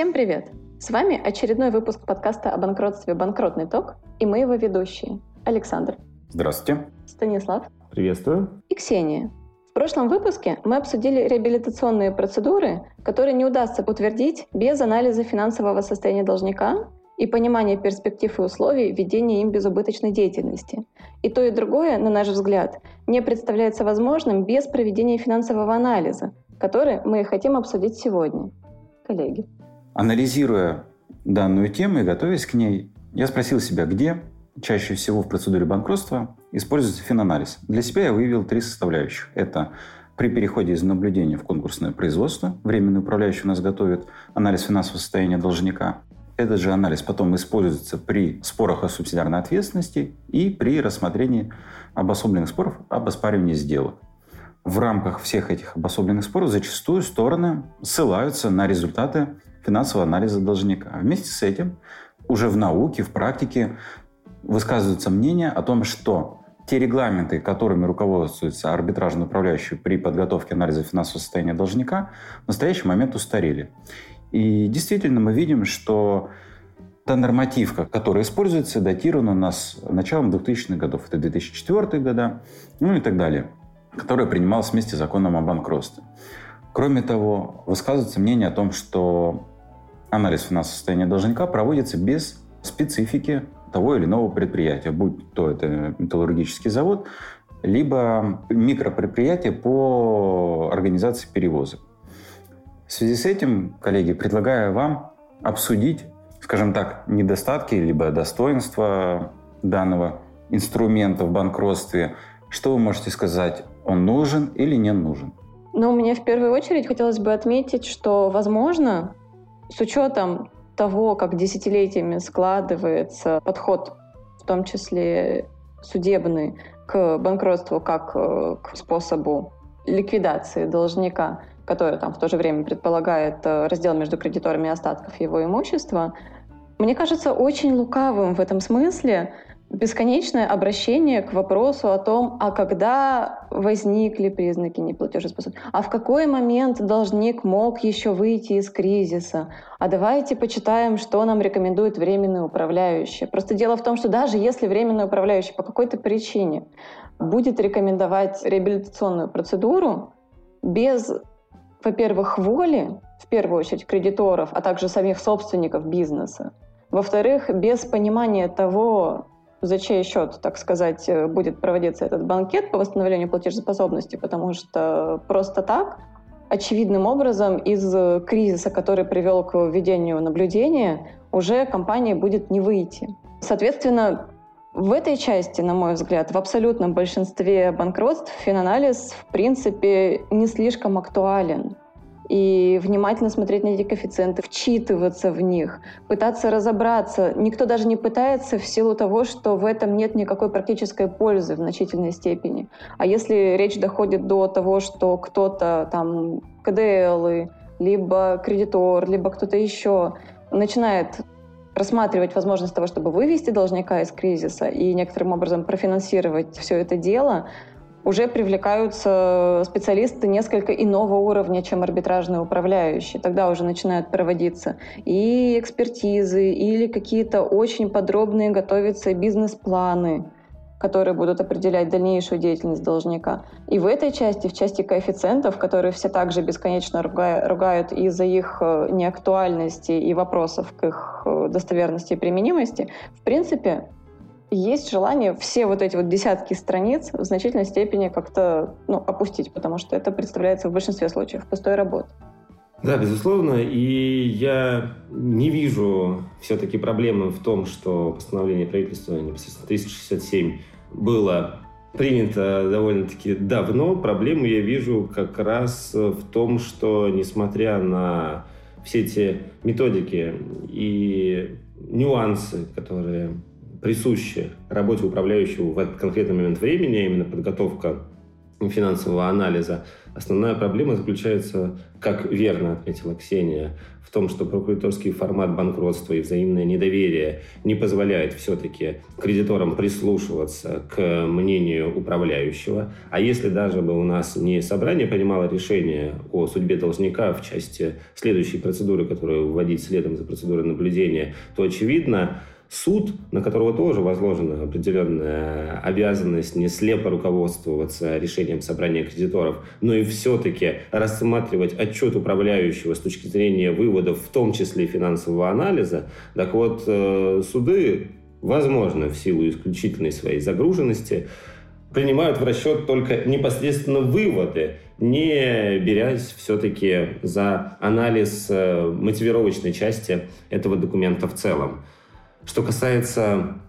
Всем привет! С вами очередной выпуск подкаста о банкротстве «Банкротный ток» и мы его ведущие Александр. Здравствуйте. Станислав. Приветствую. И Ксения. В прошлом выпуске мы обсудили реабилитационные процедуры, которые не удастся утвердить без анализа финансового состояния должника и понимания перспектив и условий ведения им безубыточной деятельности. И то, и другое, на наш взгляд, не представляется возможным без проведения финансового анализа, который мы и хотим обсудить сегодня. Коллеги. Анализируя данную тему и готовясь к ней, я спросил себя, где чаще всего в процедуре банкротства используется финанализ. Для себя я выявил три составляющих. Это при переходе из наблюдения в конкурсное производство, временный управляющий у нас готовит анализ финансового состояния должника. Этот же анализ потом используется при спорах о субсидиарной ответственности и при рассмотрении обособленных споров об оспаривании сделок. В рамках всех этих обособленных споров зачастую стороны ссылаются на результаты финансового анализа должника. Вместе с этим уже в науке, в практике высказываются мнения о том, что те регламенты, которыми руководствуется арбитражный управляющий при подготовке анализа финансового состояния должника, в настоящий момент устарели. И действительно мы видим, что та нормативка, которая используется, датирована у нас началом 2000-х годов. Это 2004 года, ну и так далее, которая принималась вместе с законом о банкротстве. Кроме того, высказывается мнение о том, что анализ финансового состояния должника проводится без специфики того или иного предприятия, будь то это металлургический завод, либо микропредприятие по организации перевозок. В связи с этим, коллеги, предлагаю вам обсудить, скажем так, недостатки либо достоинства данного инструмента в банкротстве. Что вы можете сказать, он нужен или не нужен? Ну, мне в первую очередь хотелось бы отметить, что, возможно, с учетом того, как десятилетиями складывается подход, в том числе судебный, к банкротству как э, к способу ликвидации должника, который там в то же время предполагает э, раздел между кредиторами остатков его имущества, мне кажется очень лукавым в этом смысле бесконечное обращение к вопросу о том, а когда возникли признаки неплатежеспособности, а в какой момент должник мог еще выйти из кризиса, а давайте почитаем, что нам рекомендует временный управляющий. Просто дело в том, что даже если временный управляющий по какой-то причине будет рекомендовать реабилитационную процедуру без, во-первых, воли, в первую очередь, кредиторов, а также самих собственников бизнеса, во-вторых, без понимания того, за чей счет, так сказать, э, будет проводиться этот банкет по восстановлению платежеспособности, потому что просто так очевидным образом из кризиса, который привел к введению наблюдения, уже компании будет не выйти. Соответственно, в этой части, на мой взгляд, в абсолютном большинстве банкротств финанализ, в принципе, не слишком актуален и внимательно смотреть на эти коэффициенты, вчитываться в них, пытаться разобраться. Никто даже не пытается в силу того, что в этом нет никакой практической пользы в значительной степени. А если речь доходит до того, что кто-то там КДЛ, либо кредитор, либо кто-то еще начинает рассматривать возможность того, чтобы вывести должника из кризиса и некоторым образом профинансировать все это дело, уже привлекаются специалисты несколько иного уровня, чем арбитражные управляющие. Тогда уже начинают проводиться и экспертизы, или какие-то очень подробные готовятся бизнес-планы, которые будут определять дальнейшую деятельность должника. И в этой части, в части коэффициентов, которые все также бесконечно ругают из-за их э, неактуальности и вопросов к их э, достоверности и применимости, в принципе, есть желание все вот эти вот десятки страниц в значительной степени как-то ну, опустить, потому что это представляется в большинстве случаев пустой работы. Да, безусловно, и я не вижу все-таки проблемы в том, что постановление правительства непосредственно 367 было принято довольно-таки давно. Проблему я вижу как раз в том, что несмотря на все эти методики и нюансы, которые присущи работе управляющего в этот конкретный момент времени, а именно подготовка финансового анализа. Основная проблема заключается, как верно отметила Ксения, в том, что прокураторский формат банкротства и взаимное недоверие не позволяет все-таки кредиторам прислушиваться к мнению управляющего. А если даже бы у нас не собрание принимало решение о судьбе должника в части следующей процедуры, которую вводить следом за процедурой наблюдения, то, очевидно, суд, на которого тоже возложена определенная обязанность не слепо руководствоваться решением собрания кредиторов, но и все-таки рассматривать отчет управляющего с точки зрения выводов, в том числе финансового анализа, так вот, э, суды, возможно, в силу исключительной своей загруженности, принимают в расчет только непосредственно выводы, не берясь все-таки за анализ э, мотивировочной части этого документа в целом. Что касается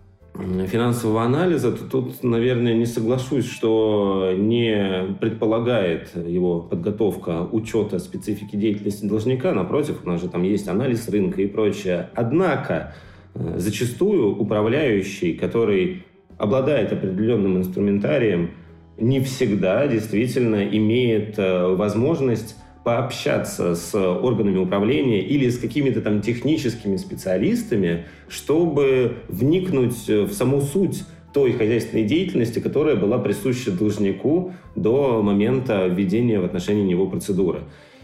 финансового анализа, то тут, наверное, не соглашусь, что не предполагает его подготовка учета специфики деятельности должника. Напротив, у нас же там есть анализ рынка и прочее. Однако, э, зачастую управляющий, который обладает определенным инструментарием, не всегда действительно имеет э, возможность пообщаться с органами управления или с какими-то там техническими специалистами, чтобы вникнуть в саму суть той хозяйственной деятельности, которая была присуща должнику до момента введения в отношении него процедуры.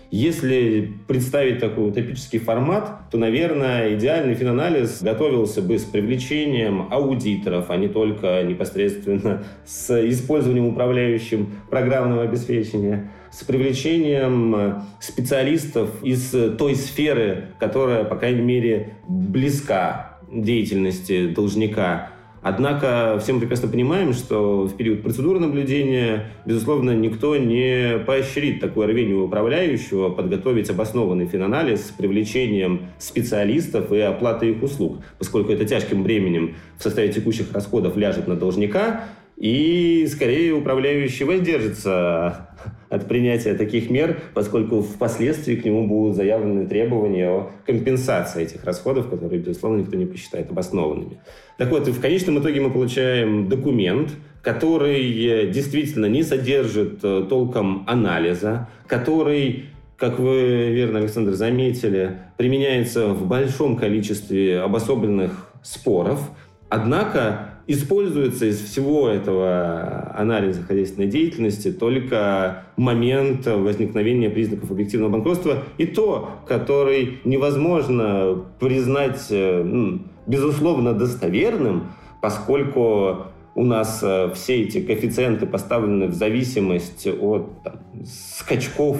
Если представить такой утопический формат, то, наверное, идеальный финанализ готовился бы с привлечением аудиторов, а не только непосредственно с использованием управляющим программного обеспечения с привлечением э, специалистов из той сферы, которая, по крайней мере, близка деятельности должника. Однако все мы прекрасно понимаем, что в период процедуры наблюдения, безусловно, никто не поощрит такое рвение управляющего подготовить обоснованный финанализ с привлечением специалистов и оплатой их услуг, поскольку это тяжким бременем в составе текущих расходов ляжет на должника, и скорее управляющий воздержится от принятия таких мер, поскольку впоследствии к нему будут заявлены требования о компенсации этих расходов, которые, безусловно, никто не посчитает обоснованными. Так вот, в конечном итоге мы получаем документ, который действительно не содержит э, толком анализа, который как вы верно, Александр, заметили, применяется в большом количестве обособленных споров. Однако используется из всего этого анализа хозяйственной деятельности только момент возникновения признаков объективного банкротства и то, который невозможно признать э, безусловно достоверным, поскольку у нас э, все эти коэффициенты поставлены в зависимость от там, скачков,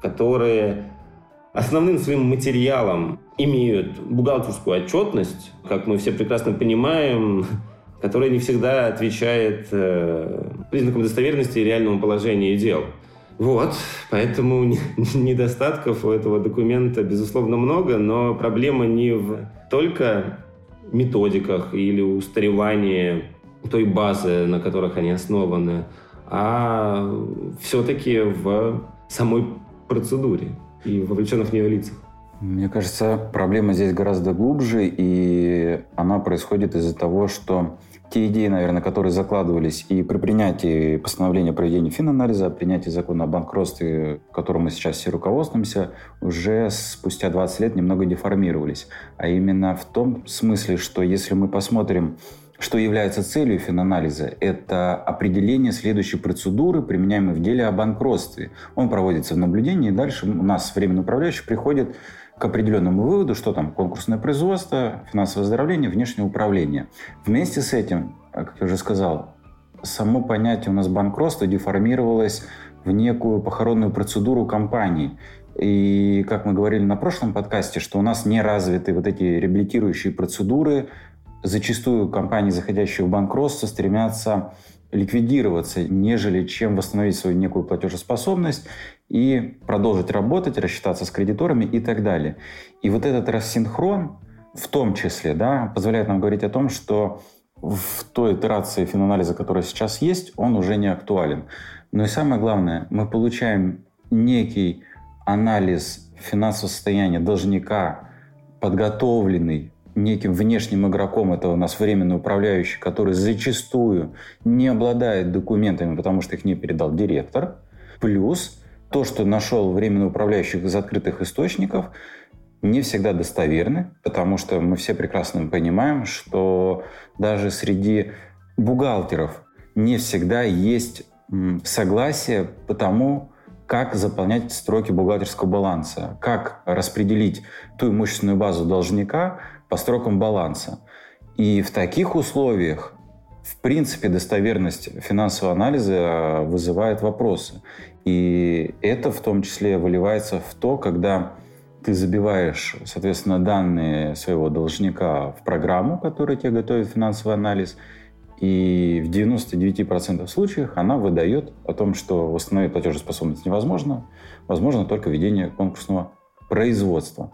которые основным своим материалом имеют бухгалтерскую отчетность. Как мы все прекрасно понимаем, которая не всегда отвечает э, признакам достоверности и реальному положению дел. Вот, поэтому недостатков у этого документа, безусловно, много, но проблема не в только методиках или устаревании той базы, на которых они основаны, а все-таки в самой процедуре и вовлеченных в нее лицах. Мне кажется, проблема здесь гораздо глубже, и она происходит из-за того, что те идеи, наверное, которые закладывались и при принятии постановления о проведении финанализа, принятии закона о банкротстве, которым мы сейчас все руководствуемся, уже спустя 20 лет немного деформировались. А именно в том смысле, что если мы посмотрим что является целью финанализа? Это определение следующей процедуры, применяемой в деле о банкротстве. Он проводится в наблюдении, и дальше у нас временный управляющий приходит к определенному выводу, что там конкурсное производство, финансовое оздоровление, внешнее управление. Вместе с этим, как я уже сказал, само понятие у нас банкротства деформировалось в некую похоронную процедуру компании. И, как мы говорили на прошлом подкасте, что у нас не развиты вот эти реабилитирующие процедуры, зачастую компании, заходящие в банкротство, стремятся ликвидироваться, нежели чем восстановить свою некую платежеспособность и продолжить работать, рассчитаться с кредиторами и так далее. И вот этот рассинхрон в том числе да, позволяет нам говорить о том, что в той итерации финанализа, которая сейчас есть, он уже не актуален. Но и самое главное, мы получаем некий анализ финансового состояния должника, подготовленный неким внешним игроком, это у нас временный управляющий, который зачастую не обладает документами, потому что их не передал директор. Плюс то, что нашел временный управляющий из открытых источников, не всегда достоверны, потому что мы все прекрасно понимаем, что даже среди бухгалтеров не всегда есть согласие по тому, как заполнять строки бухгалтерского баланса, как распределить ту имущественную базу должника по строкам баланса. И в таких условиях, в принципе, достоверность финансового анализа э, вызывает вопросы. И это в том числе выливается в то, когда ты забиваешь, соответственно, данные своего должника в программу, которая тебе готовит финансовый анализ, и в 99% случаев она выдает о том, что восстановить платежеспособность невозможно, возможно только ведение конкурсного производства.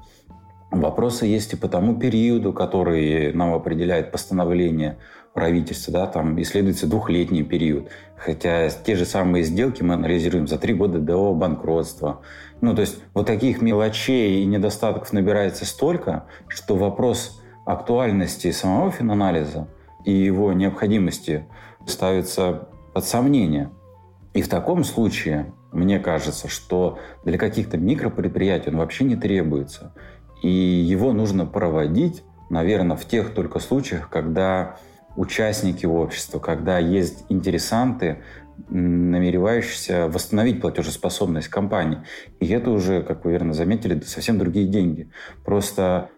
Вопросы есть и по тому периоду, который нам определяет постановление правительства, да, там исследуется двухлетний период, хотя те же самые сделки мы анализируем за три года до банкротства. Ну, то есть вот таких мелочей и недостатков набирается столько, что вопрос актуальности самого финанализа – и его необходимости ставится под сомнение. И в таком случае, мне кажется, что для каких-то микропредприятий он вообще не требуется. И его нужно проводить, наверное, в тех только случаях, когда участники общества, когда есть интересанты, намеревающиеся восстановить платежеспособность компании. И это уже, как вы верно заметили, совсем другие деньги. Просто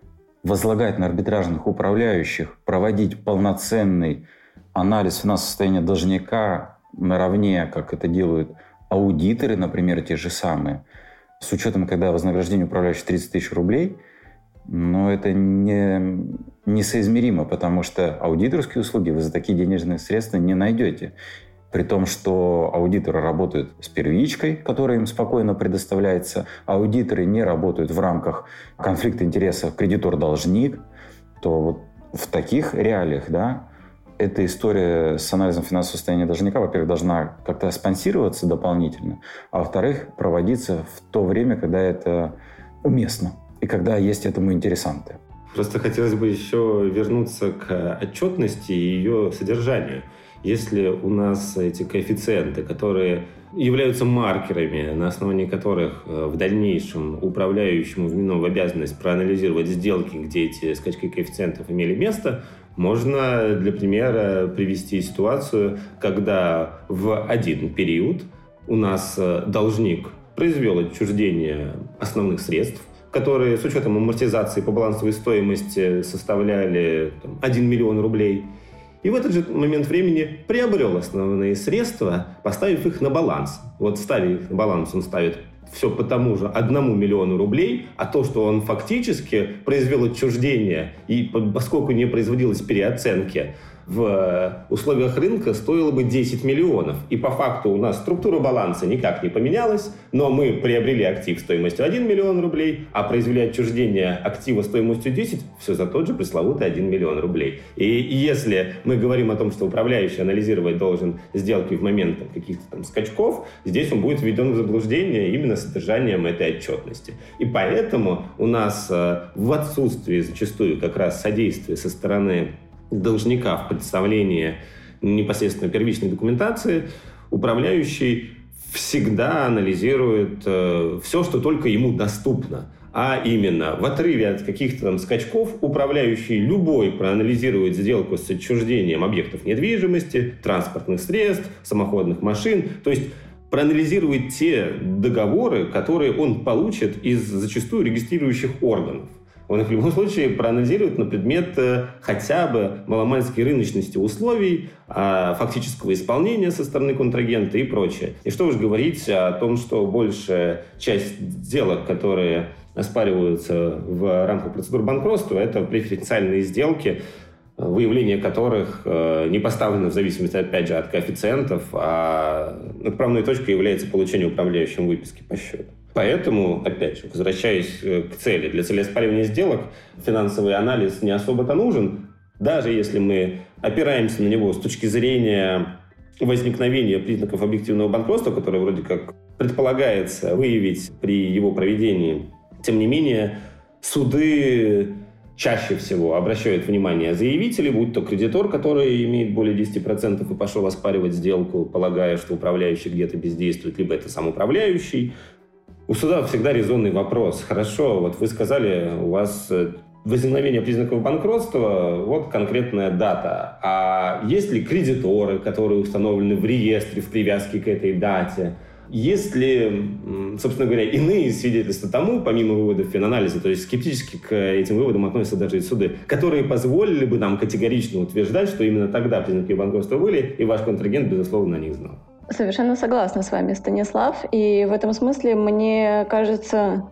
возлагать на арбитражных управляющих проводить полноценный анализ финансового состояния должника наравне, как это делают аудиторы, например, те же самые, с учетом, когда вознаграждение управляющих 30 тысяч рублей, но это не, несоизмеримо, потому что аудиторские услуги вы за такие денежные средства не найдете. При том, что аудиторы работают с первичкой, которая им спокойно предоставляется, аудиторы не работают в рамках конфликта интересов кредитор-должник, то вот в таких реалиях, да, эта история с анализом финансового состояния должника, во-первых, должна как-то спонсироваться дополнительно, а во-вторых, проводиться в то время, когда это уместно и когда есть этому интересанты. Просто хотелось бы еще вернуться к отчетности и ее содержанию. Если у нас эти коэффициенты, которые являются маркерами, на основании которых э, в дальнейшем управляющему вменено в обязанность проанализировать сделки, где эти скачки коэффициентов имели место, можно для примера привести ситуацию, когда в один период у нас э, должник произвел отчуждение основных средств, которые с учетом амортизации по балансовой стоимости составляли там, 1 миллион рублей – и в этот же момент времени приобрел основные средства, поставив их на баланс. Вот ставя их на баланс, он ставит все по тому же одному миллиону рублей, а то, что он фактически произвел отчуждение, и поскольку не производилось переоценки, в условиях рынка стоило бы 10 миллионов. И по факту у нас структура баланса никак не поменялась, но мы приобрели актив стоимостью 1 миллион рублей, а произвели отчуждение актива стоимостью 10, все за тот же пресловутый 1 миллион рублей. И если мы говорим о том, что управляющий анализировать должен сделки в момент каких-то там скачков, здесь он будет введен в заблуждение именно содержанием этой отчетности. И поэтому у нас э, в отсутствии зачастую как раз содействия со стороны должника в представлении непосредственно первичной документации, управляющий всегда анализирует э, все, что только ему доступно. А именно, в отрыве от каких-то там скачков, управляющий любой проанализирует сделку с отчуждением объектов недвижимости, транспортных средств, самоходных машин. То есть проанализирует те договоры, которые он получит из зачастую регистрирующих органов он их в любом случае проанализирует на предмет э, хотя бы маломальской рыночности условий, а, фактического исполнения со стороны контрагента и прочее. И что уж говорить о том, что большая часть сделок, которые оспариваются в рамках процедур банкротства, это преференциальные сделки, выявление которых э, не поставлено в зависимости, опять же, от коэффициентов, а отправной точкой является получение управляющим выписки по счету. Поэтому, опять же, возвращаясь э, к цели, для цели оспаривания сделок финансовый анализ не особо-то нужен, даже если мы опираемся на него с точки зрения возникновения признаков объективного банкротства, которое вроде как предполагается выявить при его проведении. Тем не менее, суды чаще всего обращают внимание заявители, будь то кредитор, который имеет более 10% и пошел оспаривать сделку, полагая, что управляющий где-то бездействует, либо это сам управляющий. У суда всегда резонный вопрос. Хорошо, вот вы сказали, у вас э, возникновение признаков банкротства, вот конкретная дата. А есть ли кредиторы, которые установлены в реестре в привязке к этой дате? Есть ли, собственно говоря, иные свидетельства тому, помимо выводов финанализа, то есть скептически к этим выводам относятся даже и суды, которые позволили бы нам категорично утверждать, что именно тогда признаки банкротства были, и ваш контрагент, безусловно, о них знал? Совершенно согласна с вами, Станислав. И в этом смысле мне кажется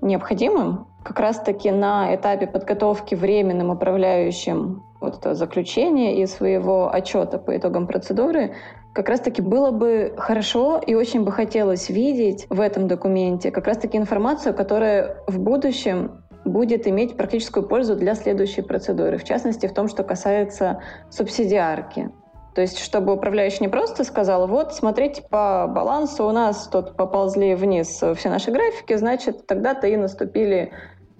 необходимым как раз-таки на этапе подготовки временным управляющим вот это заключение и своего отчета по итогам процедуры как раз-таки было бы хорошо и очень бы хотелось видеть в этом документе как раз-таки информацию, которая в будущем будет иметь практическую пользу для следующей процедуры, в частности, в том, что касается субсидиарки. То есть, чтобы управляющий не просто сказал, вот, смотрите, по балансу у нас тут поползли вниз все наши графики, значит, тогда-то и наступили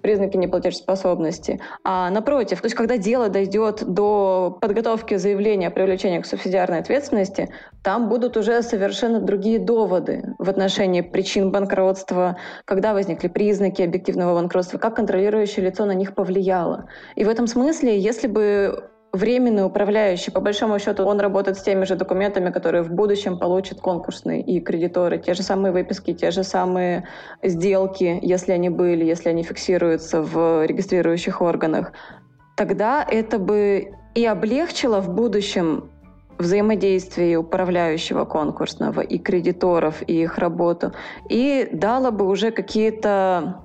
признаки неплатежеспособности. А напротив, то есть когда дело дойдет до подготовки заявления о привлечении к субсидиарной ответственности, там будут уже совершенно другие доводы в отношении причин банкротства, когда возникли признаки объективного банкротства, как контролирующее лицо на них повлияло. И в этом смысле, если бы временный управляющий, по большому счету, он работает с теми же документами, которые в будущем получат конкурсные и кредиторы. Те же самые выписки, те же самые сделки, если они были, если они фиксируются в регистрирующих органах. Тогда это бы и облегчило в будущем взаимодействие управляющего конкурсного и кредиторов, и их работу, и дало бы уже какие-то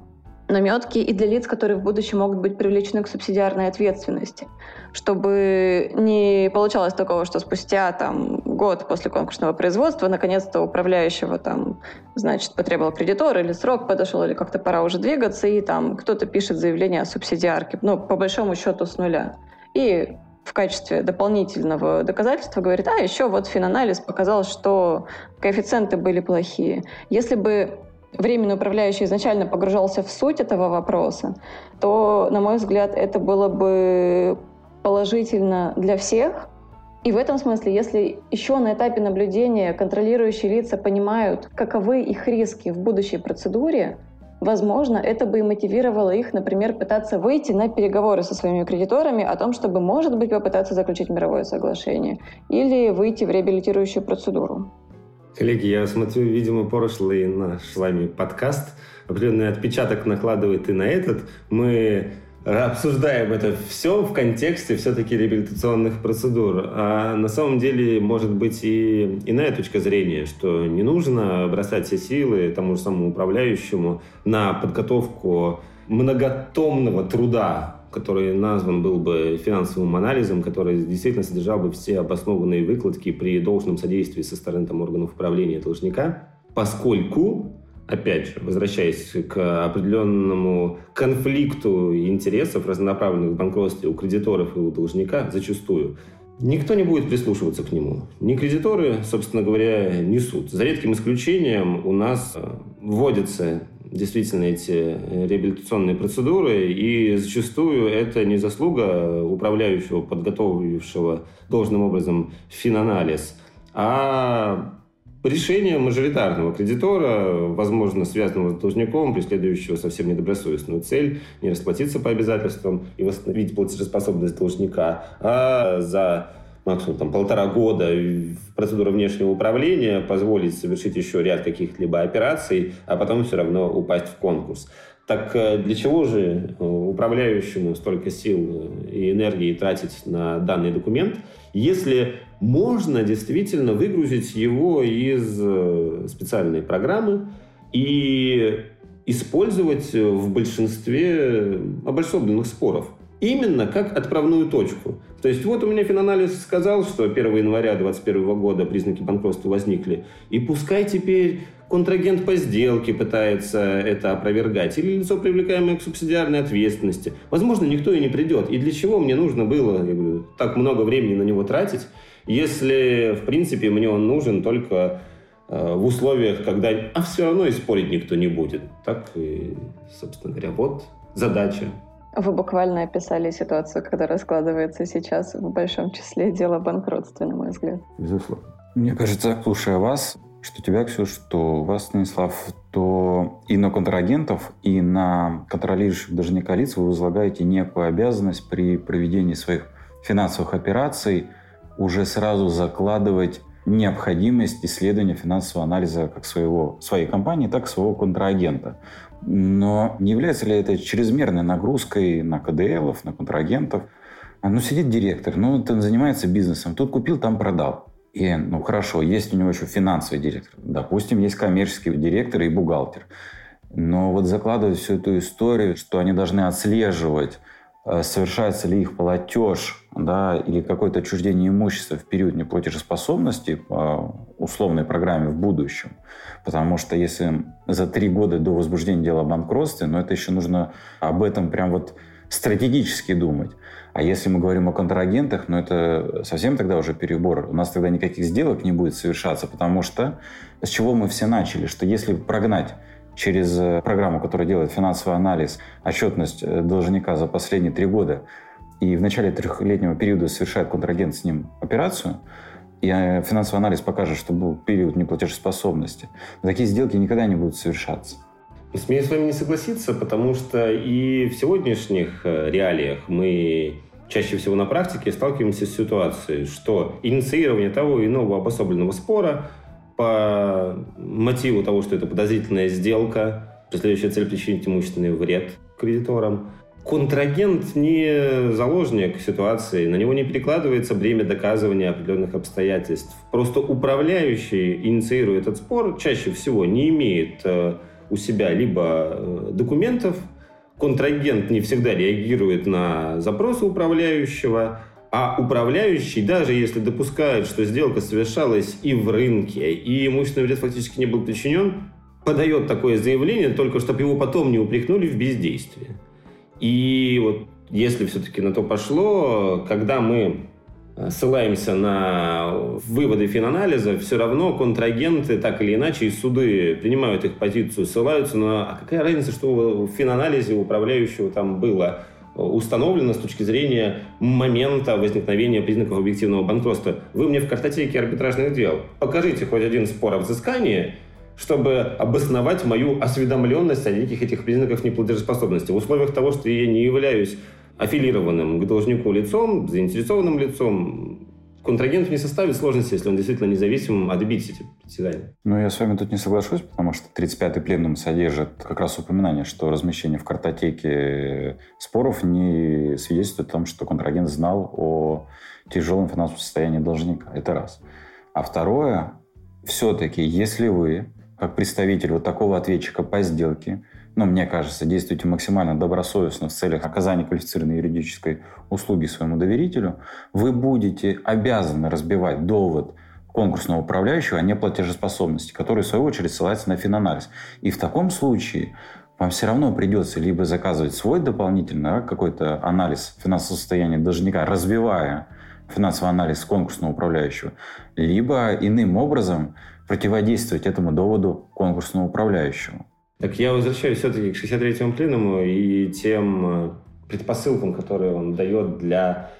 наметки и для лиц, которые в будущем могут быть привлечены к субсидиарной ответственности, чтобы не получалось такого, что спустя там, год после конкурсного производства наконец-то управляющего там, значит, потребовал кредитор или срок подошел, или как-то пора уже двигаться, и там кто-то пишет заявление о субсидиарке, ну, по большому счету с нуля. И в качестве дополнительного доказательства говорит, а еще вот финанализ показал, что коэффициенты были плохие. Если бы временный управляющий изначально погружался в суть этого вопроса, то, на мой взгляд, это было бы положительно для всех. И в этом смысле, если еще на этапе наблюдения контролирующие лица понимают, каковы их риски в будущей процедуре, возможно, это бы и мотивировало их, например, пытаться выйти на переговоры со своими кредиторами о том, чтобы, может быть, попытаться заключить мировое соглашение или выйти в реабилитирующую процедуру. Коллеги, я смотрю, видимо, прошлый наш с вами подкаст определенный отпечаток накладывает и на этот. Мы обсуждаем это все в контексте все-таки реабилитационных процедур. А на самом деле может быть и иная точка зрения, что не нужно бросать все силы тому же самому управляющему на подготовку многотомного труда который назван был бы финансовым анализом, который действительно содержал бы все обоснованные выкладки при должном содействии со стороны там, органов управления должника, поскольку опять же, возвращаясь к определенному конфликту интересов, разнонаправленных в банкротстве у кредиторов и у должника, зачастую, никто не будет прислушиваться к нему. Ни кредиторы, собственно говоря, ни суд. За редким исключением у нас э, вводятся действительно эти э, реабилитационные процедуры, и зачастую это не заслуга управляющего, подготовившего должным образом финанализ, а решение мажоритарного кредитора, возможно, связанного с должником, преследующего совсем недобросовестную цель, не расплатиться по обязательствам и восстановить платежеспособность должника, а за максимум там, полтора года в процедуру внешнего управления, позволить совершить еще ряд каких-либо операций, а потом все равно упасть в конкурс. Так э, для чего же э, управляющему столько сил и энергии тратить на данный документ, если можно действительно выгрузить его из э, специальной программы и использовать в большинстве обособленных споров? именно как отправную точку. То есть вот у меня финанализ сказал, что 1 января 2021 года признаки банкротства возникли. И пускай теперь контрагент по сделке пытается это опровергать, или лицо, привлекаемое к субсидиарной ответственности. Возможно, никто и не придет. И для чего мне нужно было я говорю, так много времени на него тратить, если, в принципе, мне он нужен только э, в условиях, когда... А все равно и спорить никто не будет. Так и, собственно говоря, вот задача Вы буквально описали ситуацию, которая складывается сейчас в большом числе дела банкротства, на мой взгляд. Безусловно. Мне кажется, слушая вас, что тебя, Ксюш, что вас, Станислав, то и на контрагентов, и на контролирующих должника лиц вы возлагаете некую обязанность при проведении своих финансовых операций уже сразу закладывать необходимость исследования финансового анализа как своего, своей компании, так и своего контрагента. Но не является ли это чрезмерной нагрузкой на КДЛов, на контрагентов? А, ну, сидит директор, ну, он занимается бизнесом. Тут купил, там продал. И, ну, хорошо, есть у него еще финансовый директор. Допустим, есть коммерческий директор и бухгалтер. Но вот закладывать всю эту историю, что они должны отслеживать совершается ли их платеж да, или какое-то отчуждение имущества в период неплатежеспособности по условной программе в будущем. Потому что если за три года до возбуждения дела о банкротстве, но ну, это еще нужно об этом прям вот стратегически думать. А если мы говорим о контрагентах, ну это совсем тогда уже перебор. У нас тогда никаких сделок не будет совершаться, потому что с чего мы все начали, что если прогнать через э, программу, которая делает финансовый анализ, отчетность э, должника за последние три года, и в начале трехлетнего периода совершает контрагент с ним операцию, и э, финансовый анализ покажет, что был период неплатежеспособности, такие сделки никогда не будут совершаться. Смею с вами не согласиться, потому что и в сегодняшних реалиях мы чаще всего на практике сталкиваемся с ситуацией, что инициирование того или иного обособленного спора по мотиву того, что это подозрительная сделка, преследующая цель причинить имущественный вред кредиторам. Контрагент не заложник ситуации, на него не перекладывается бремя доказывания определенных обстоятельств. Просто управляющий, инициируя этот спор, чаще всего не имеет э, у себя либо э, документов, контрагент не всегда реагирует на запросы управляющего, а управляющий, даже если допускает, что сделка совершалась и в рынке, и имущественный вред фактически не был причинен, подает такое заявление только чтобы его потом не упрекнули в бездействии. И вот если все-таки на то пошло, когда мы э, ссылаемся на выводы финанализа, все равно контрагенты так или иначе и суды принимают их позицию, ссылаются на... А какая разница, что в финанализе управляющего там было? Установлено с точки зрения момента возникновения признаков объективного банкротства. Вы мне в картотеке арбитражных дел покажите хоть один спор о взыскании, чтобы обосновать мою осведомленность о неких этих признаках неплатежеспособности. В условиях того, что я не являюсь аффилированным к должнику лицом, заинтересованным лицом, контрагенту не составит сложности, если он действительно независим, отбить эти притязания. Ну, я с вами тут не соглашусь, потому что 35-й пленум содержит как раз упоминание, что размещение в картотеке споров не свидетельствует о том, что контрагент знал о тяжелом финансовом состоянии должника. Это раз. А второе, все-таки, если вы, как представитель вот такого ответчика по сделке, ну, мне кажется, действуйте максимально добросовестно в целях оказания квалифицированной юридической услуги своему доверителю, вы будете обязаны разбивать довод конкурсного управляющего о неплатежеспособности, который, в свою очередь, ссылается на финанализ. И в таком случае вам все равно придется либо заказывать свой дополнительный какой-то анализ финансового состояния должника, развивая финансовый анализ конкурсного управляющего, либо иным образом противодействовать этому доводу конкурсного управляющего. Так я возвращаюсь все-таки к 63-му пленуму и тем э, предпосылкам, которые он дает для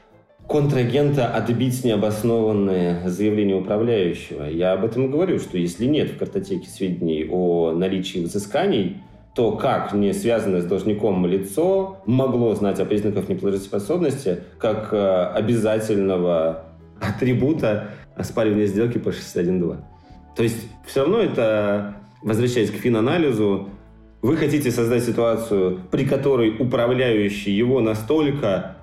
контрагента отбить необоснованные заявления управляющего. Я об этом и говорю, что если нет в картотеке сведений о наличии взысканий, то как не связанное с должником лицо могло знать о признаках неплатежеспособности как э, обязательного атрибута оспаривания сделки по 61.2? То есть все равно это возвращаясь к финанализу, вы хотите создать ситуацию, при которой управляющий его настолько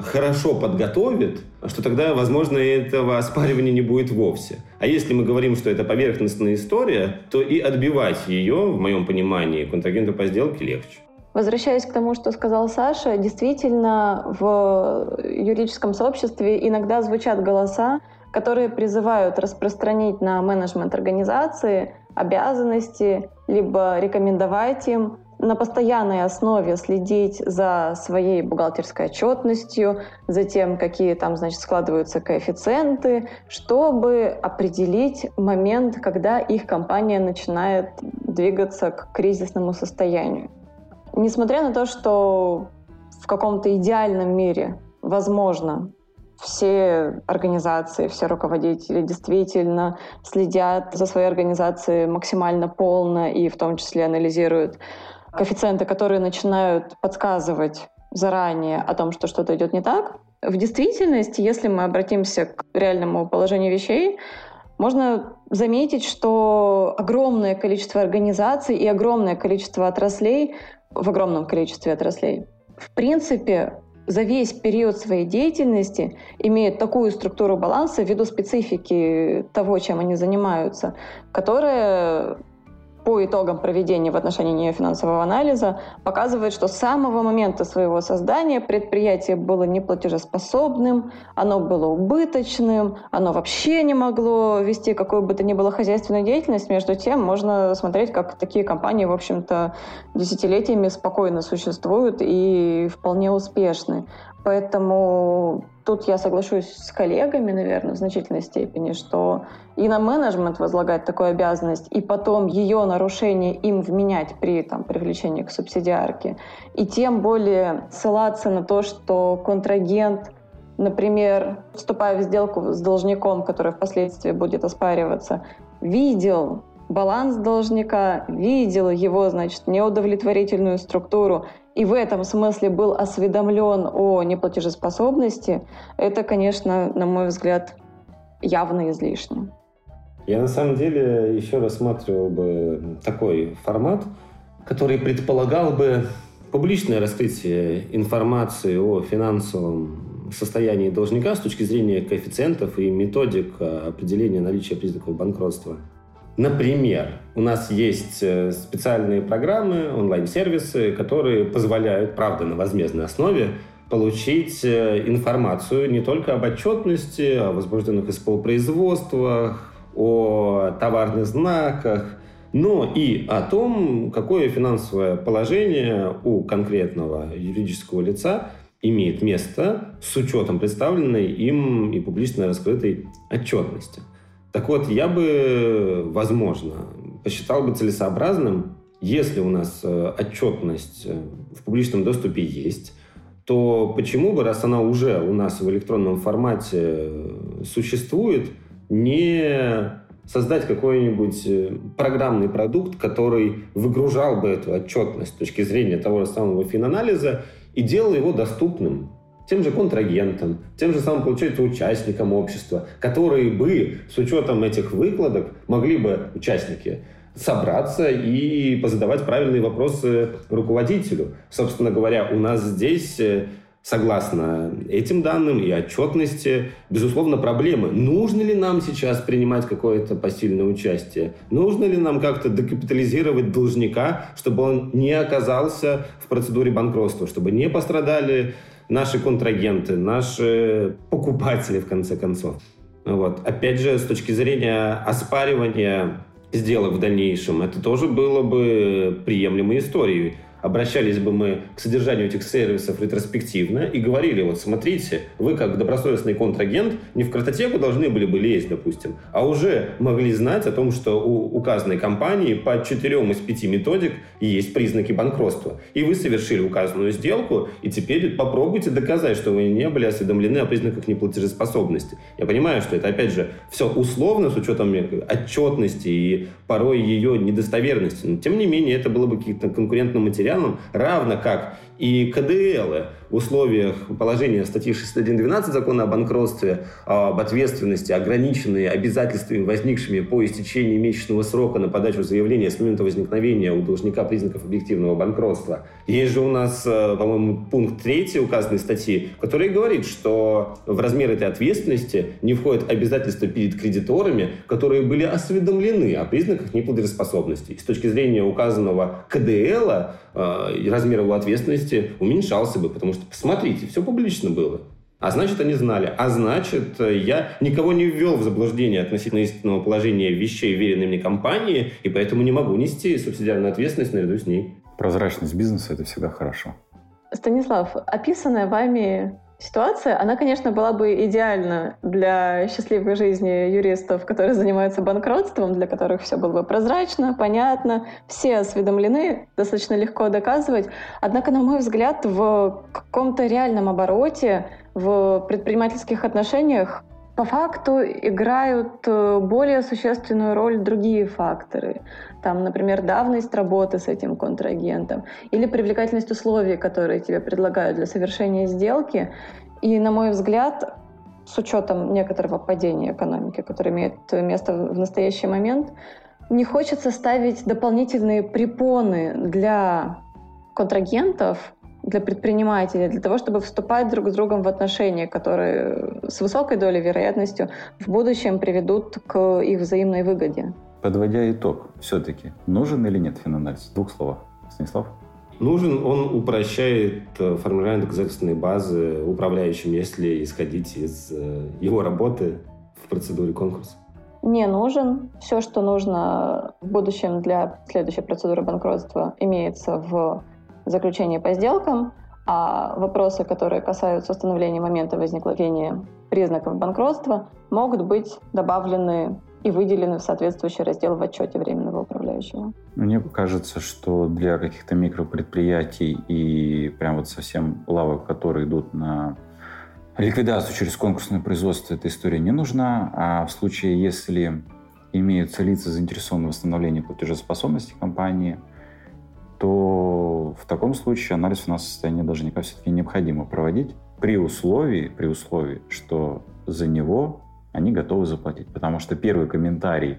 хорошо подготовит, что тогда, возможно, этого оспаривания не будет вовсе. А если мы говорим, что это поверхностная история, то и отбивать ее, в моем понимании, контрагенту по сделке легче. Возвращаясь к тому, что сказал Саша, действительно в юридическом сообществе иногда звучат голоса, которые призывают распространить на менеджмент организации обязанности, либо рекомендовать им на постоянной основе следить за своей бухгалтерской отчетностью, за тем, какие там, значит, складываются коэффициенты, чтобы определить момент, когда их компания начинает двигаться к кризисному состоянию. Несмотря на то, что в каком-то идеальном мире, возможно, все организации, все руководители действительно следят за своей организацией максимально полно и в том числе анализируют коэффициенты, которые начинают подсказывать заранее о том, что что-то идет не так. В действительности, если мы обратимся к реальному положению вещей, можно заметить, что огромное количество организаций и огромное количество отраслей, в огромном количестве отраслей, в принципе, за весь период своей деятельности имеют такую структуру баланса ввиду специфики того, чем они занимаются, которая по итогам проведения в отношении нее финансового анализа показывает, что с самого момента своего создания предприятие было неплатежеспособным, оно было убыточным, оно вообще не могло вести какую бы то ни было хозяйственную деятельность. Между тем, можно смотреть, как такие компании, в общем-то, десятилетиями спокойно существуют и вполне успешны. Поэтому тут я соглашусь с коллегами, наверное, в значительной степени, что и на менеджмент возлагать такую обязанность, и потом ее нарушение им вменять при там, привлечении к субсидиарке, и тем более ссылаться на то, что контрагент, например, вступая в сделку с должником, который впоследствии будет оспариваться, видел баланс должника, видел его, значит, неудовлетворительную структуру и в этом смысле был осведомлен о неплатежеспособности, это, конечно, на мой взгляд, явно излишне. Я на самом деле еще рассматривал бы такой формат, который предполагал бы публичное раскрытие информации о финансовом состоянии должника с точки зрения коэффициентов и методик определения наличия признаков банкротства. Например, у нас есть э, специальные программы, онлайн-сервисы, которые позволяют, правда, на возмездной основе получить э, информацию не только об отчетности, о возбужденных исполпроизводствах, о товарных знаках, но и о том, какое финансовое положение у конкретного юридического лица имеет место с учетом представленной им и публично раскрытой отчетности. Так вот, я бы, возможно, посчитал бы целесообразным, если у нас э, отчетность э, в публичном доступе есть, то почему бы, раз она уже у нас в электронном формате э, существует, не создать какой-нибудь программный продукт, который выгружал бы эту отчетность с точки зрения того же самого финанализа и делал его доступным тем же контрагентам, тем же самым, получается, участникам общества, которые бы с учетом этих выкладок могли бы участники собраться и позадавать правильные вопросы руководителю. Собственно говоря, у нас здесь э, согласно этим данным и отчетности, безусловно, проблемы. Нужно ли нам сейчас принимать какое-то посильное участие? Нужно ли нам как-то декапитализировать должника, чтобы он не оказался в процедуре банкротства, чтобы не пострадали наши контрагенты, наши покупатели, в конце концов. Вот. Опять же, с точки зрения оспаривания сделок в дальнейшем, это тоже было бы приемлемой историей обращались бы мы к содержанию этих сервисов ретроспективно и говорили, вот смотрите, вы как добросовестный контрагент не в картотеку должны были бы лезть, допустим, а уже могли знать о том, что у указанной компании по четырем из пяти методик есть признаки банкротства. И вы совершили указанную сделку, и теперь попробуйте доказать, что вы не были осведомлены о признаках неплатежеспособности. Я понимаю, что это, опять же, все условно, с учетом отчетности и порой ее недостоверности, но тем не менее это было бы каким-то конкурентным материалом, материалам, равно как и КДЛ в условиях положения статьи 61.12 закона о банкротстве об ответственности, ограниченные обязательствами, возникшими по истечении месячного срока на подачу заявления с момента возникновения у должника признаков объективного банкротства. Есть же у нас, э, по-моему, пункт 3 указанной статьи, который говорит, что в размер этой ответственности не входят обязательства перед кредиторами, которые были осведомлены о признаках неплатежеспособности. И с точки зрения указанного КДЛ э, размер его ответственности ответственности уменьшался бы, потому что, посмотрите, все публично было. А значит, они знали. А значит, я никого не ввел в заблуждение относительно истинного положения вещей, веренной мне компании, и поэтому не могу нести субсидиарную ответственность наряду с ней. Прозрачность бизнеса – это всегда хорошо. Станислав, описанная вами ситуация, она, конечно, была бы идеальна для счастливой жизни юристов, которые занимаются банкротством, для которых все было бы прозрачно, понятно, все осведомлены, достаточно легко доказывать. Однако, на мой взгляд, в каком-то реальном обороте, в предпринимательских отношениях по факту играют э, более существенную роль другие факторы. Там, например, давность работы с этим контрагентом или привлекательность условий, которые тебе предлагают для совершения сделки. И, на мой взгляд, с учетом некоторого падения экономики, которое имеет место в настоящий момент, не хочется ставить дополнительные препоны для контрагентов, для предпринимателей, для того, чтобы вступать друг с другом в отношения, которые с высокой долей вероятностью в будущем приведут к их взаимной выгоде. Подводя итог, все-таки нужен или нет финанализ? В двух словах. Станислав? Нужен, он упрощает э, формирование доказательственной базы управляющим, если исходить из э, его работы в процедуре конкурса. Не нужен. Все, что нужно в будущем для следующей процедуры банкротства, имеется в заключение по сделкам, а вопросы, которые касаются установления момента возникновения признаков банкротства, могут быть добавлены и выделены в соответствующий раздел в отчете временного управляющего. Мне кажется, что для каких-то микропредприятий и прям вот совсем лавок, которые идут на ликвидацию через конкурсное производство, эта история не нужна. А в случае, если имеются лица, заинтересованные в восстановлении платежеспособности компании – то в таком случае анализ финансового состояния должника все-таки необходимо проводить при условии, при условии, что за него они готовы заплатить. Потому что первый комментарий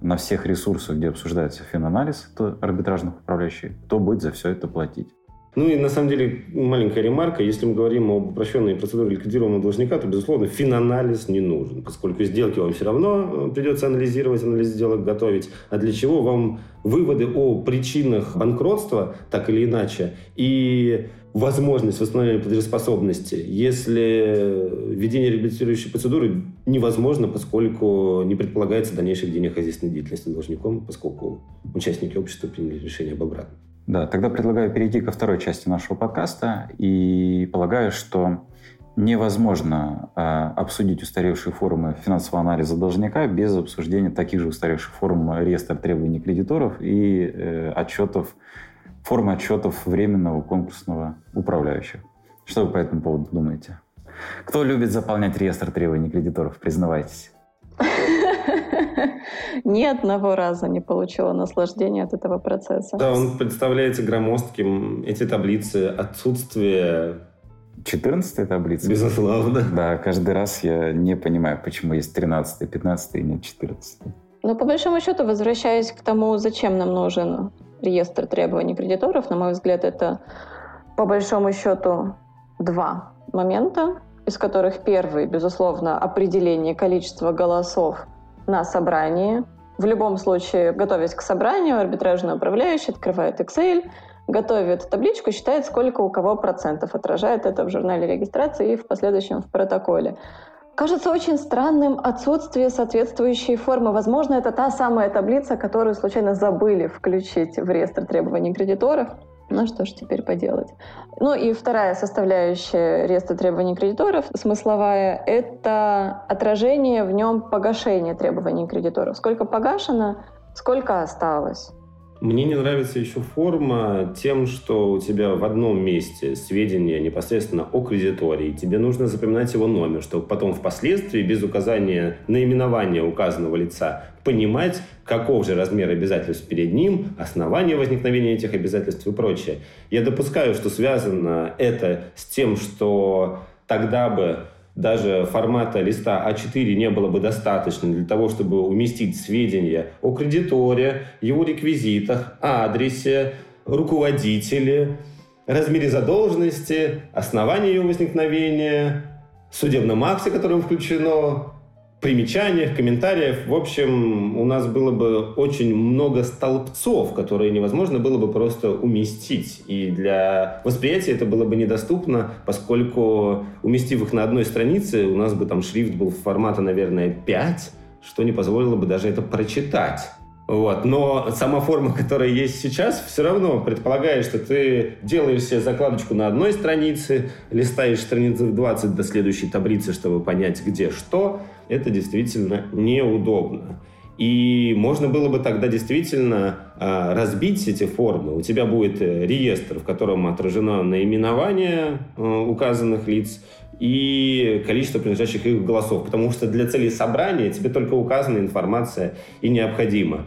на всех ресурсах, где обсуждается финанализ, это арбитражных управляющих, кто будет за все это платить. Ну и на самом деле маленькая ремарка. Если мы говорим об упрощенной процедуре ликвидированного должника, то, безусловно, финанализ не нужен, поскольку сделки вам все равно э, придется анализировать, анализ сделок готовить. А для чего вам выводы о причинах банкротства, так или иначе, и возможность восстановления платежеспособности, если введение реабилитирующей процедуры невозможно, поскольку не предполагается дальнейшее ведение хозяйственной деятельности должником, поскольку участники общества приняли решение об обратном. Да, тогда предлагаю перейти ко второй части нашего подкаста и полагаю, что невозможно э, обсудить устаревшие формы финансового анализа должника без обсуждения таких же устаревших форм реестра требований кредиторов и э, отчетов, формы отчетов временного конкурсного управляющего. Что вы по этому поводу думаете? Кто любит заполнять реестр требований кредиторов? Признавайтесь. Ни одного раза не получила наслаждения от этого процесса. Да, он представляется громоздким. Эти таблицы, отсутствие 14 таблица. Безусловно. Да, каждый раз я не понимаю, почему есть 13 15 и нет 14 Но по большому счету, возвращаясь к тому, зачем нам нужен реестр требований кредиторов, на мой взгляд, это по большому счету два момента, из которых первый, безусловно, определение количества голосов на собрании. В любом случае, готовясь к собранию, арбитражный управляющий открывает Excel, готовит табличку, считает, сколько у кого процентов, отражает это в журнале регистрации и в последующем в протоколе. Кажется очень странным отсутствие соответствующей формы. Возможно, это та самая таблица, которую случайно забыли включить в реестр требований кредиторов. Ну что ж теперь поделать. Ну и вторая составляющая реестра требований кредиторов, смысловая, это отражение в нем погашения требований кредиторов. Сколько погашено, сколько осталось. Мне не нравится еще форма тем, что у тебя в одном месте сведения непосредственно о кредиторе, тебе нужно запоминать его номер, чтобы потом впоследствии, без указания наименования указанного лица, понимать, каков же размер обязательств перед ним, основания возникновения этих обязательств и прочее. Я допускаю, что связано это с тем, что тогда бы даже формата листа А4 не было бы достаточно для того, чтобы уместить сведения о кредиторе, его реквизитах, адресе, руководителе, размере задолженности, основании ее возникновения, судебном акте, которым включено, примечаниях, комментариях. В общем, у нас было бы очень много столбцов, которые невозможно было бы просто уместить. И для восприятия это было бы недоступно, поскольку, уместив их на одной странице, у нас бы там шрифт был формата, наверное, 5, что не позволило бы даже это прочитать. Вот. Но сама форма, которая есть сейчас, все равно предполагает, что ты делаешь себе закладочку на одной странице, листаешь страницы в 20 до следующей таблицы, чтобы понять, где что. Это действительно неудобно. И можно было бы тогда действительно э, разбить эти формы. У тебя будет э, реестр, в котором отражено наименование э, указанных лиц, и количество принадлежащих их голосов, потому что для целей собрания тебе только указана информация и необходима.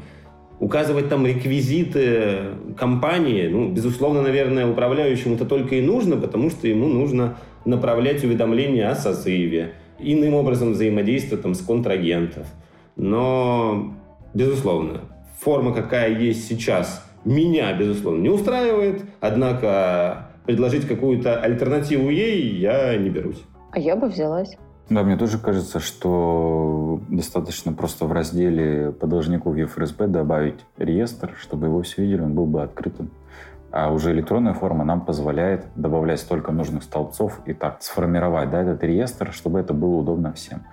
Указывать там реквизиты компании, ну, безусловно, наверное, управляющему это только и нужно, потому что ему нужно направлять уведомления о созыве, иным образом взаимодействовать там с контрагентов. Но, безусловно, форма, какая есть сейчас, меня, безусловно, не устраивает, однако предложить какую-то альтернативу ей я не берусь. А я бы взялась. Да, мне тоже кажется, что достаточно просто в разделе по должнику в ЕФРСБ добавить реестр, чтобы его все видели, он был бы открытым. А уже электронная форма нам позволяет добавлять столько нужных столбцов и так сформировать да, этот реестр, чтобы это было удобно всем.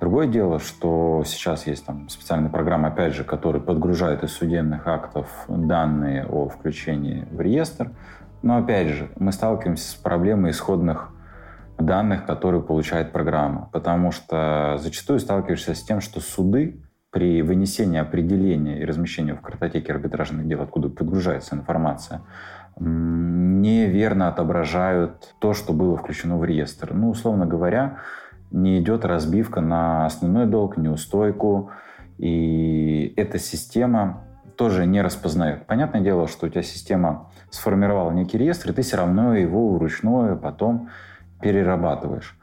Другое дело, что сейчас есть там специальная программа, опять же, которая подгружает из судебных актов данные о включении в реестр. Но опять же, мы сталкиваемся с проблемой исходных данных, которые получает программа. Потому что зачастую сталкиваешься с тем, что суды при вынесении определения и размещении в картотеке арбитражных дел, откуда подгружается информация, неверно отображают то, что было включено в реестр. Ну, условно говоря, не идет разбивка на основной долг, неустойку, и эта система тоже не распознает. Понятное дело, что у тебя система сформировала некий реестр, и ты все равно его вручную потом перерабатываешь.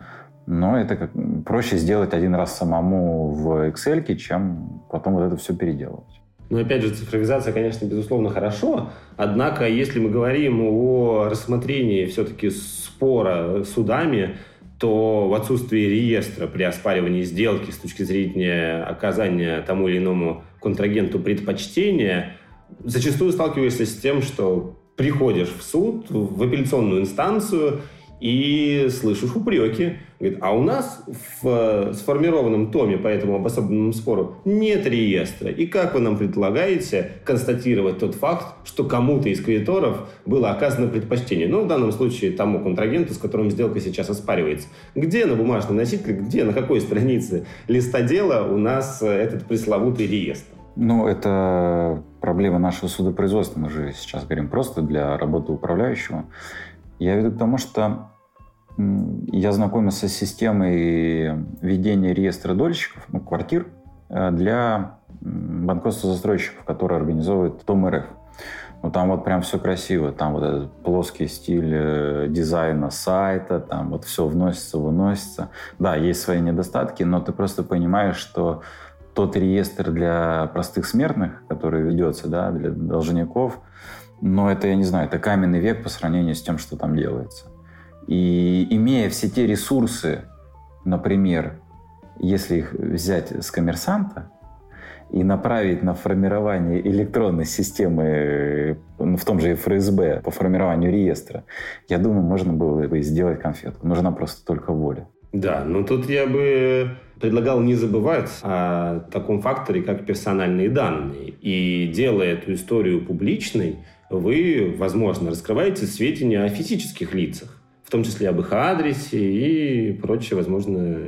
Но это как, проще сделать один раз самому в Excel, чем потом вот это все переделывать. Но опять же, цифровизация, конечно, безусловно, хорошо. Однако, если мы говорим о рассмотрении все-таки спора судами, то в отсутствии реестра при оспаривании сделки с точки зрения оказания тому или иному контрагенту предпочтения, зачастую сталкиваешься с тем, что приходишь в суд, в апелляционную инстанцию, и слышишь упреки. Говорит, а у нас в э, сформированном томе по этому обособленному спору нет реестра. И как вы нам предлагаете констатировать тот факт, что кому-то из кредиторов было оказано предпочтение? Ну, в данном случае тому контрагенту, с которым сделка сейчас оспаривается. Где на бумажном носителе, где, на какой странице листа дела у нас э, этот пресловутый реестр? Ну, это проблема нашего судопроизводства. Мы же сейчас говорим просто для работы управляющего. Я веду к тому, что я знакомился с системой ведения реестра дольщиков, ну, квартир, э, для банкротства застройщиков, которые организовывает Том РФ. Ну, там вот прям все красиво. Там вот этот плоский стиль э, дизайна сайта, там вот все вносится, выносится. Да, есть свои недостатки, но ты просто понимаешь, что тот реестр для простых смертных, который ведется, да, для должников, но это, я не знаю, это каменный век по сравнению с тем, что там делается. И имея все те ресурсы, например, если их взять с коммерсанта и направить на формирование электронной системы ну, в том же ФРСБ по формированию реестра, я думаю, можно было бы сделать конфетку. Нужна просто только воля. Да, но тут я бы предлагал не забывать о таком факторе, как персональные данные. И делая эту историю публичной, вы, возможно, раскрываете сведения о физических лицах, в том числе об их адресе и прочее, возможно,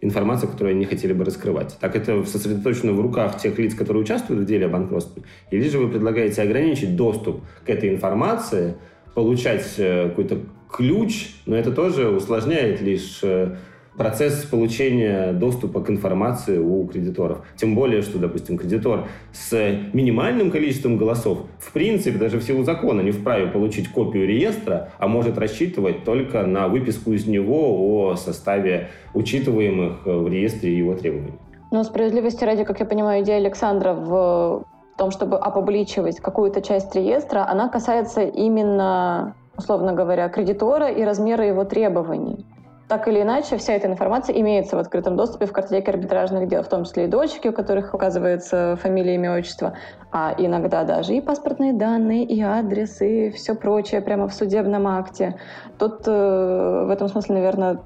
информация, которую они хотели бы раскрывать. Так это сосредоточено в руках тех лиц, которые участвуют в деле о банкротстве? Или же вы предлагаете ограничить доступ к этой информации, получать э, какой-то ключ, но это тоже усложняет лишь э, процесс получения доступа к информации у кредиторов. Тем более, что, допустим, кредитор с минимальным количеством голосов, в принципе, даже в силу закона не вправе получить копию реестра, а может рассчитывать только на выписку из него о составе учитываемых в реестре его требований. Но справедливости ради, как я понимаю, идея Александра в том, чтобы опубличивать какую-то часть реестра, она касается именно, условно говоря, кредитора и размера его требований так или иначе, вся эта информация имеется в открытом доступе в картотеке арбитражных дел, в том числе и дочки, у которых указывается фамилия, имя, отчество, а иногда даже и паспортные данные, и адрес, и все прочее прямо в судебном акте. Тут э, в этом смысле, наверное,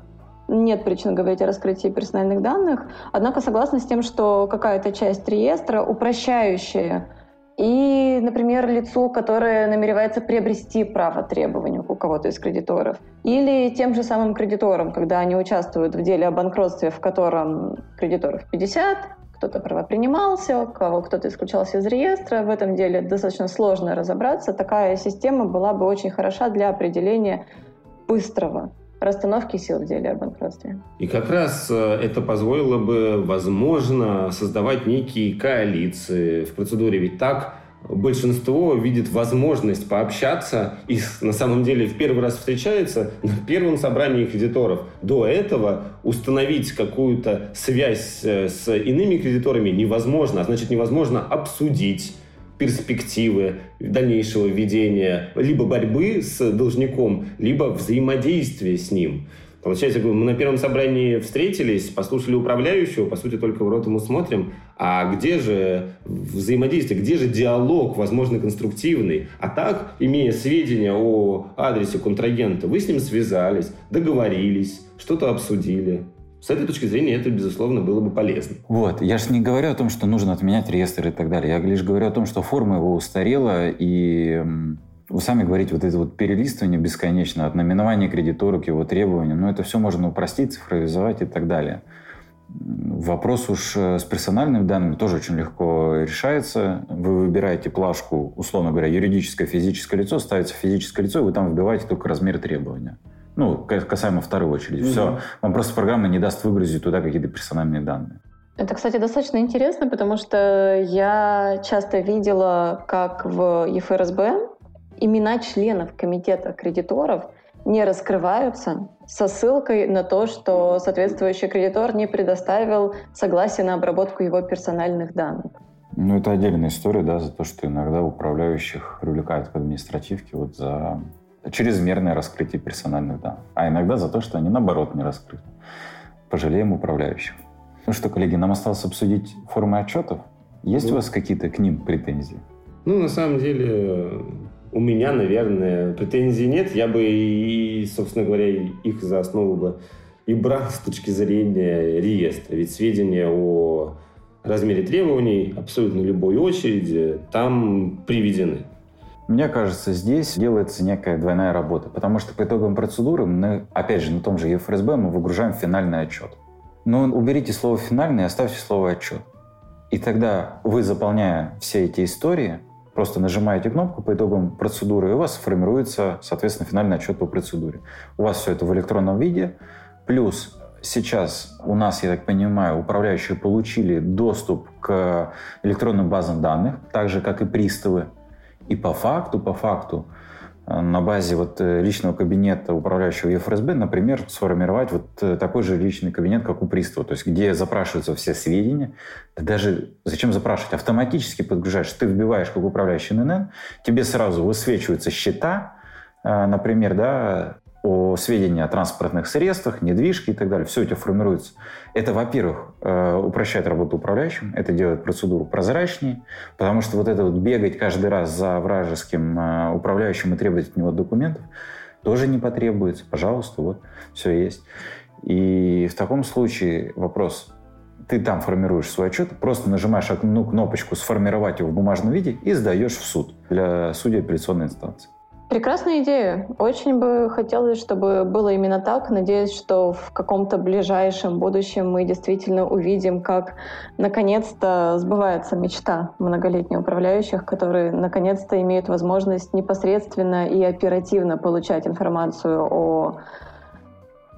нет причин говорить о раскрытии персональных данных, однако согласна с тем, что какая-то часть реестра упрощающая и, например, лицу, которое намеревается приобрести право требования у кого-то из кредиторов. Или тем же самым кредиторам, когда они участвуют в деле о банкротстве, в котором кредиторов 50, кто-то правопринимался, кого кто-то исключался из реестра. В этом деле достаточно сложно разобраться. Такая система была бы очень хороша для определения быстрого расстановки сил в деле о банкротстве. И как раз э, это позволило бы, возможно, создавать некие коалиции в процедуре. Ведь так большинство видит возможность пообщаться и на самом деле в первый раз встречается на первом собрании кредиторов. До этого установить какую-то связь э, с иными кредиторами невозможно, а значит невозможно обсудить перспективы дальнейшего ведения либо борьбы с должником, либо взаимодействия с ним. Получается, мы на первом собрании встретились, послушали управляющего, по сути, только в рот ему смотрим. А где же взаимодействие, где же диалог, возможно, конструктивный? А так, имея сведения о адресе контрагента, вы с ним связались, договорились, что-то обсудили. С этой точки зрения это, безусловно, было бы полезно. Вот. Я же не говорю о том, что нужно отменять реестр и так далее. Я лишь говорю о том, что форма его устарела, и вы сами говорите, вот это вот перелистывание бесконечно, от наименования кредитора к его требованиям, ну, это все можно упростить, цифровизовать и так далее. Вопрос уж э, с персональными данными тоже очень легко решается. Вы выбираете плашку, условно говоря, юридическое, физическое лицо, ставится физическое лицо, и вы там вбиваете только размер требования. Ну, касаемо второй очереди. Угу. Все. Вам просто программа не даст выгрузить туда какие-то персональные данные. Это, кстати, достаточно интересно, потому что я часто видела, как в ЕФРСБ имена членов комитета кредиторов не раскрываются со ссылкой на то, что соответствующий кредитор не предоставил согласие на обработку его персональных данных. Ну, это отдельная история, да, за то, что иногда управляющих привлекают к административке вот за чрезмерное раскрытие персональных данных. А иногда за то, что они, наоборот, не раскрыты. Пожалеем управляющих. Ну что, коллеги, нам осталось обсудить формы отчетов. Есть ну, у вас какие-то к ним претензии? Ну, на самом деле, у меня, наверное, претензий нет. Я бы и, собственно говоря, их за основу бы и брал с точки зрения реестра. Ведь сведения о размере требований абсолютно любой очереди там приведены. Мне кажется, здесь делается некая двойная работа, потому что по итогам процедуры мы, опять же, на том же ЕФРСБ мы выгружаем финальный отчет. Но уберите слово «финальный» и оставьте слово «отчет». И тогда вы, заполняя все эти истории, просто нажимаете кнопку по итогам процедуры, и у вас формируется, соответственно, финальный отчет по процедуре. У вас все это в электронном виде, плюс сейчас у нас, я так понимаю, управляющие получили доступ к электронным базам данных, так же, как и приставы. И по факту, по факту, э, на базе вот э, личного кабинета управляющего ЕФРСБ, например, сформировать вот э, такой же личный кабинет, как у пристава, то есть где запрашиваются все сведения. Ты даже зачем запрашивать? Автоматически подгружаешь. Ты вбиваешь как управляющий ННН, тебе сразу высвечиваются счета, например, да, о сведения о транспортных средствах, недвижке и так далее. Все это формируется. Это, во-первых, э, упрощает работу управляющим, это делает процедуру прозрачнее, потому что вот это вот бегать каждый раз за вражеским э, управляющим и требовать от него документов тоже не потребуется. Пожалуйста, вот, все есть. И в таком случае вопрос, ты там формируешь свой отчет, просто нажимаешь одну кнопочку «Сформировать его в бумажном виде» и сдаешь в суд для судей апелляционной инстанции. Прекрасная идея. Очень бы хотелось, чтобы было именно так. Надеюсь, что в каком-то ближайшем будущем мы действительно увидим, как наконец-то сбывается мечта многолетних управляющих, которые наконец-то имеют возможность непосредственно и оперативно получать информацию о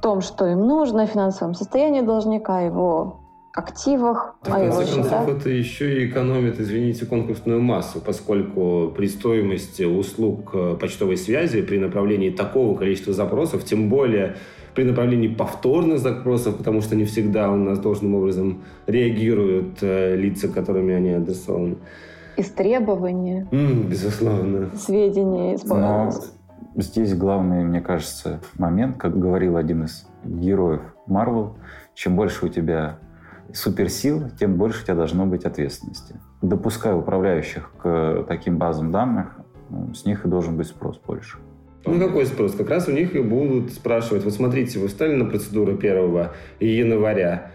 том, что им нужно, финансовом состоянии должника, его активах. В конце концов, это еще и экономит, извините, конкурсную массу, поскольку при стоимости услуг э, почтовой связи при направлении такого количества запросов, тем более при направлении повторных запросов, потому что не всегда у нас должным образом реагируют э, лица, которыми они адресованы. Истребования. Mm, безусловно. Сведения используются. Но здесь главный, мне кажется, момент, как говорил один из героев Марвел, чем больше у тебя суперсил, тем больше у тебя должно быть ответственности. Допуская управляющих к таким базам данных, с них и должен быть спрос больше. Ну какой спрос? Как раз у них и будут спрашивать, вот смотрите, вы встали на процедуру 1 января,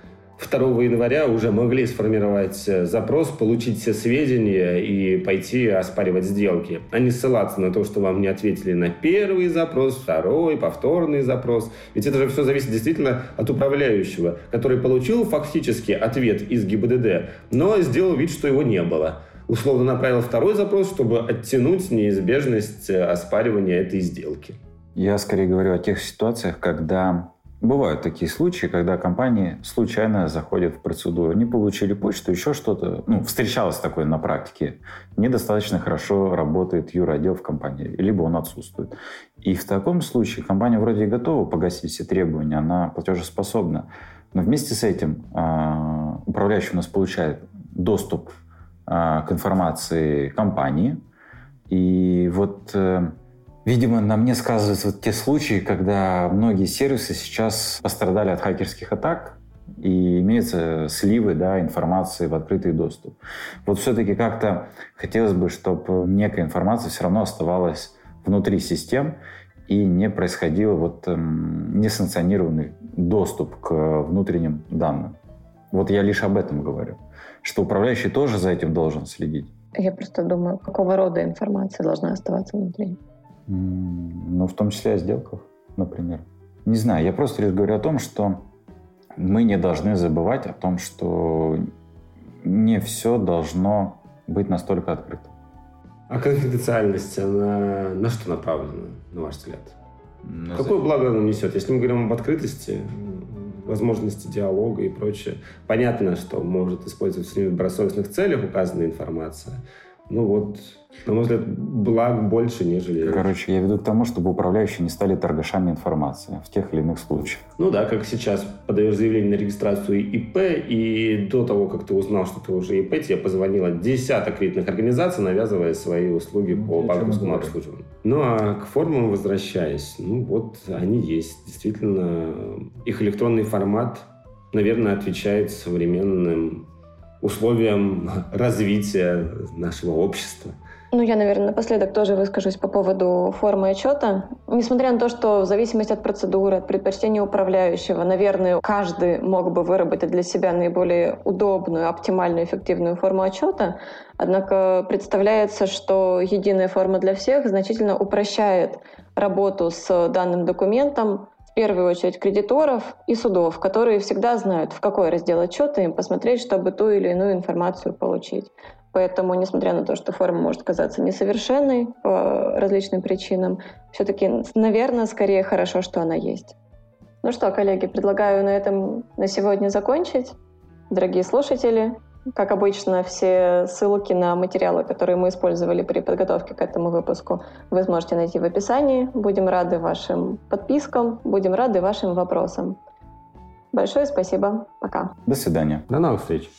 2 января уже могли сформировать э, запрос, получить все сведения и пойти оспаривать сделки, а не ссылаться на то, что вам не ответили на первый запрос, второй, повторный запрос. Ведь это же все зависит действительно от управляющего, который получил фактически ответ из ГИБДД, но сделал вид, что его не было. Условно направил второй запрос, чтобы оттянуть неизбежность э, оспаривания этой сделки. Я скорее говорю о тех ситуациях, когда Бывают такие случаи, когда компании случайно заходят в процедуру, не получили почту, еще что-то. Ну, встречалось такое на практике. Недостаточно хорошо работает юротдел в компании, либо он отсутствует. И в таком случае компания вроде и готова погасить все требования, она платежеспособна. Но вместе с этим э, управляющий у нас получает доступ э, к информации компании. И вот э, Видимо, на мне сказываются вот те случаи, когда многие сервисы сейчас пострадали от хакерских атак, и имеются сливы да, информации в открытый доступ. Вот все-таки как-то хотелось бы, чтобы некая информация все равно оставалась внутри систем и не происходил вот эм, несанкционированный доступ к внутренним данным. Вот я лишь об этом говорю, что управляющий тоже за этим должен следить. Я просто думаю, какого рода информация должна оставаться внутри. Ну, в том числе о сделках, например. Не знаю, я просто лишь говорю о том, что мы не должны забывать о том, что не все должно быть настолько открыто. А конфиденциальность, она на что направлена, на ваш взгляд? На Какое за... благо она несет? Если мы говорим об открытости, возможности диалога и прочее, понятно, что может использоваться в добросовестных целях указанная информация, ну вот, на мой взгляд, благ больше, нежели... Короче, я веду к тому, чтобы управляющие не стали торгашами информации в тех или иных случаях. Ну да, как сейчас подаешь заявление на регистрацию ИП, и до того, как ты узнал, что ты уже ИП, тебе позвонило десяток кредитных организаций, навязывая свои услуги ну, по банковскому обслуживанию. Ну а к формам возвращаясь, ну вот они есть. Действительно, их электронный формат, наверное, отвечает современным условиям развития нашего общества. Ну, я, наверное, напоследок тоже выскажусь по поводу формы отчета. Несмотря на то, что в зависимости от процедуры, от предпочтения управляющего, наверное, каждый мог бы выработать для себя наиболее удобную, оптимальную, эффективную форму отчета, однако представляется, что единая форма для всех значительно упрощает работу с данным документом, в первую очередь кредиторов и судов, которые всегда знают, в какой раздел отчета им посмотреть, чтобы ту или иную информацию получить. Поэтому, несмотря на то, что форма может казаться несовершенной по различным причинам, все-таки, наверное, скорее хорошо, что она есть. Ну что, коллеги, предлагаю на этом на сегодня закончить. Дорогие слушатели, как обычно, все ссылки на материалы, которые мы использовали при подготовке к этому выпуску, вы сможете найти в описании. Будем рады вашим подпискам, будем рады вашим вопросам. Большое спасибо. Пока. До свидания. До новых встреч.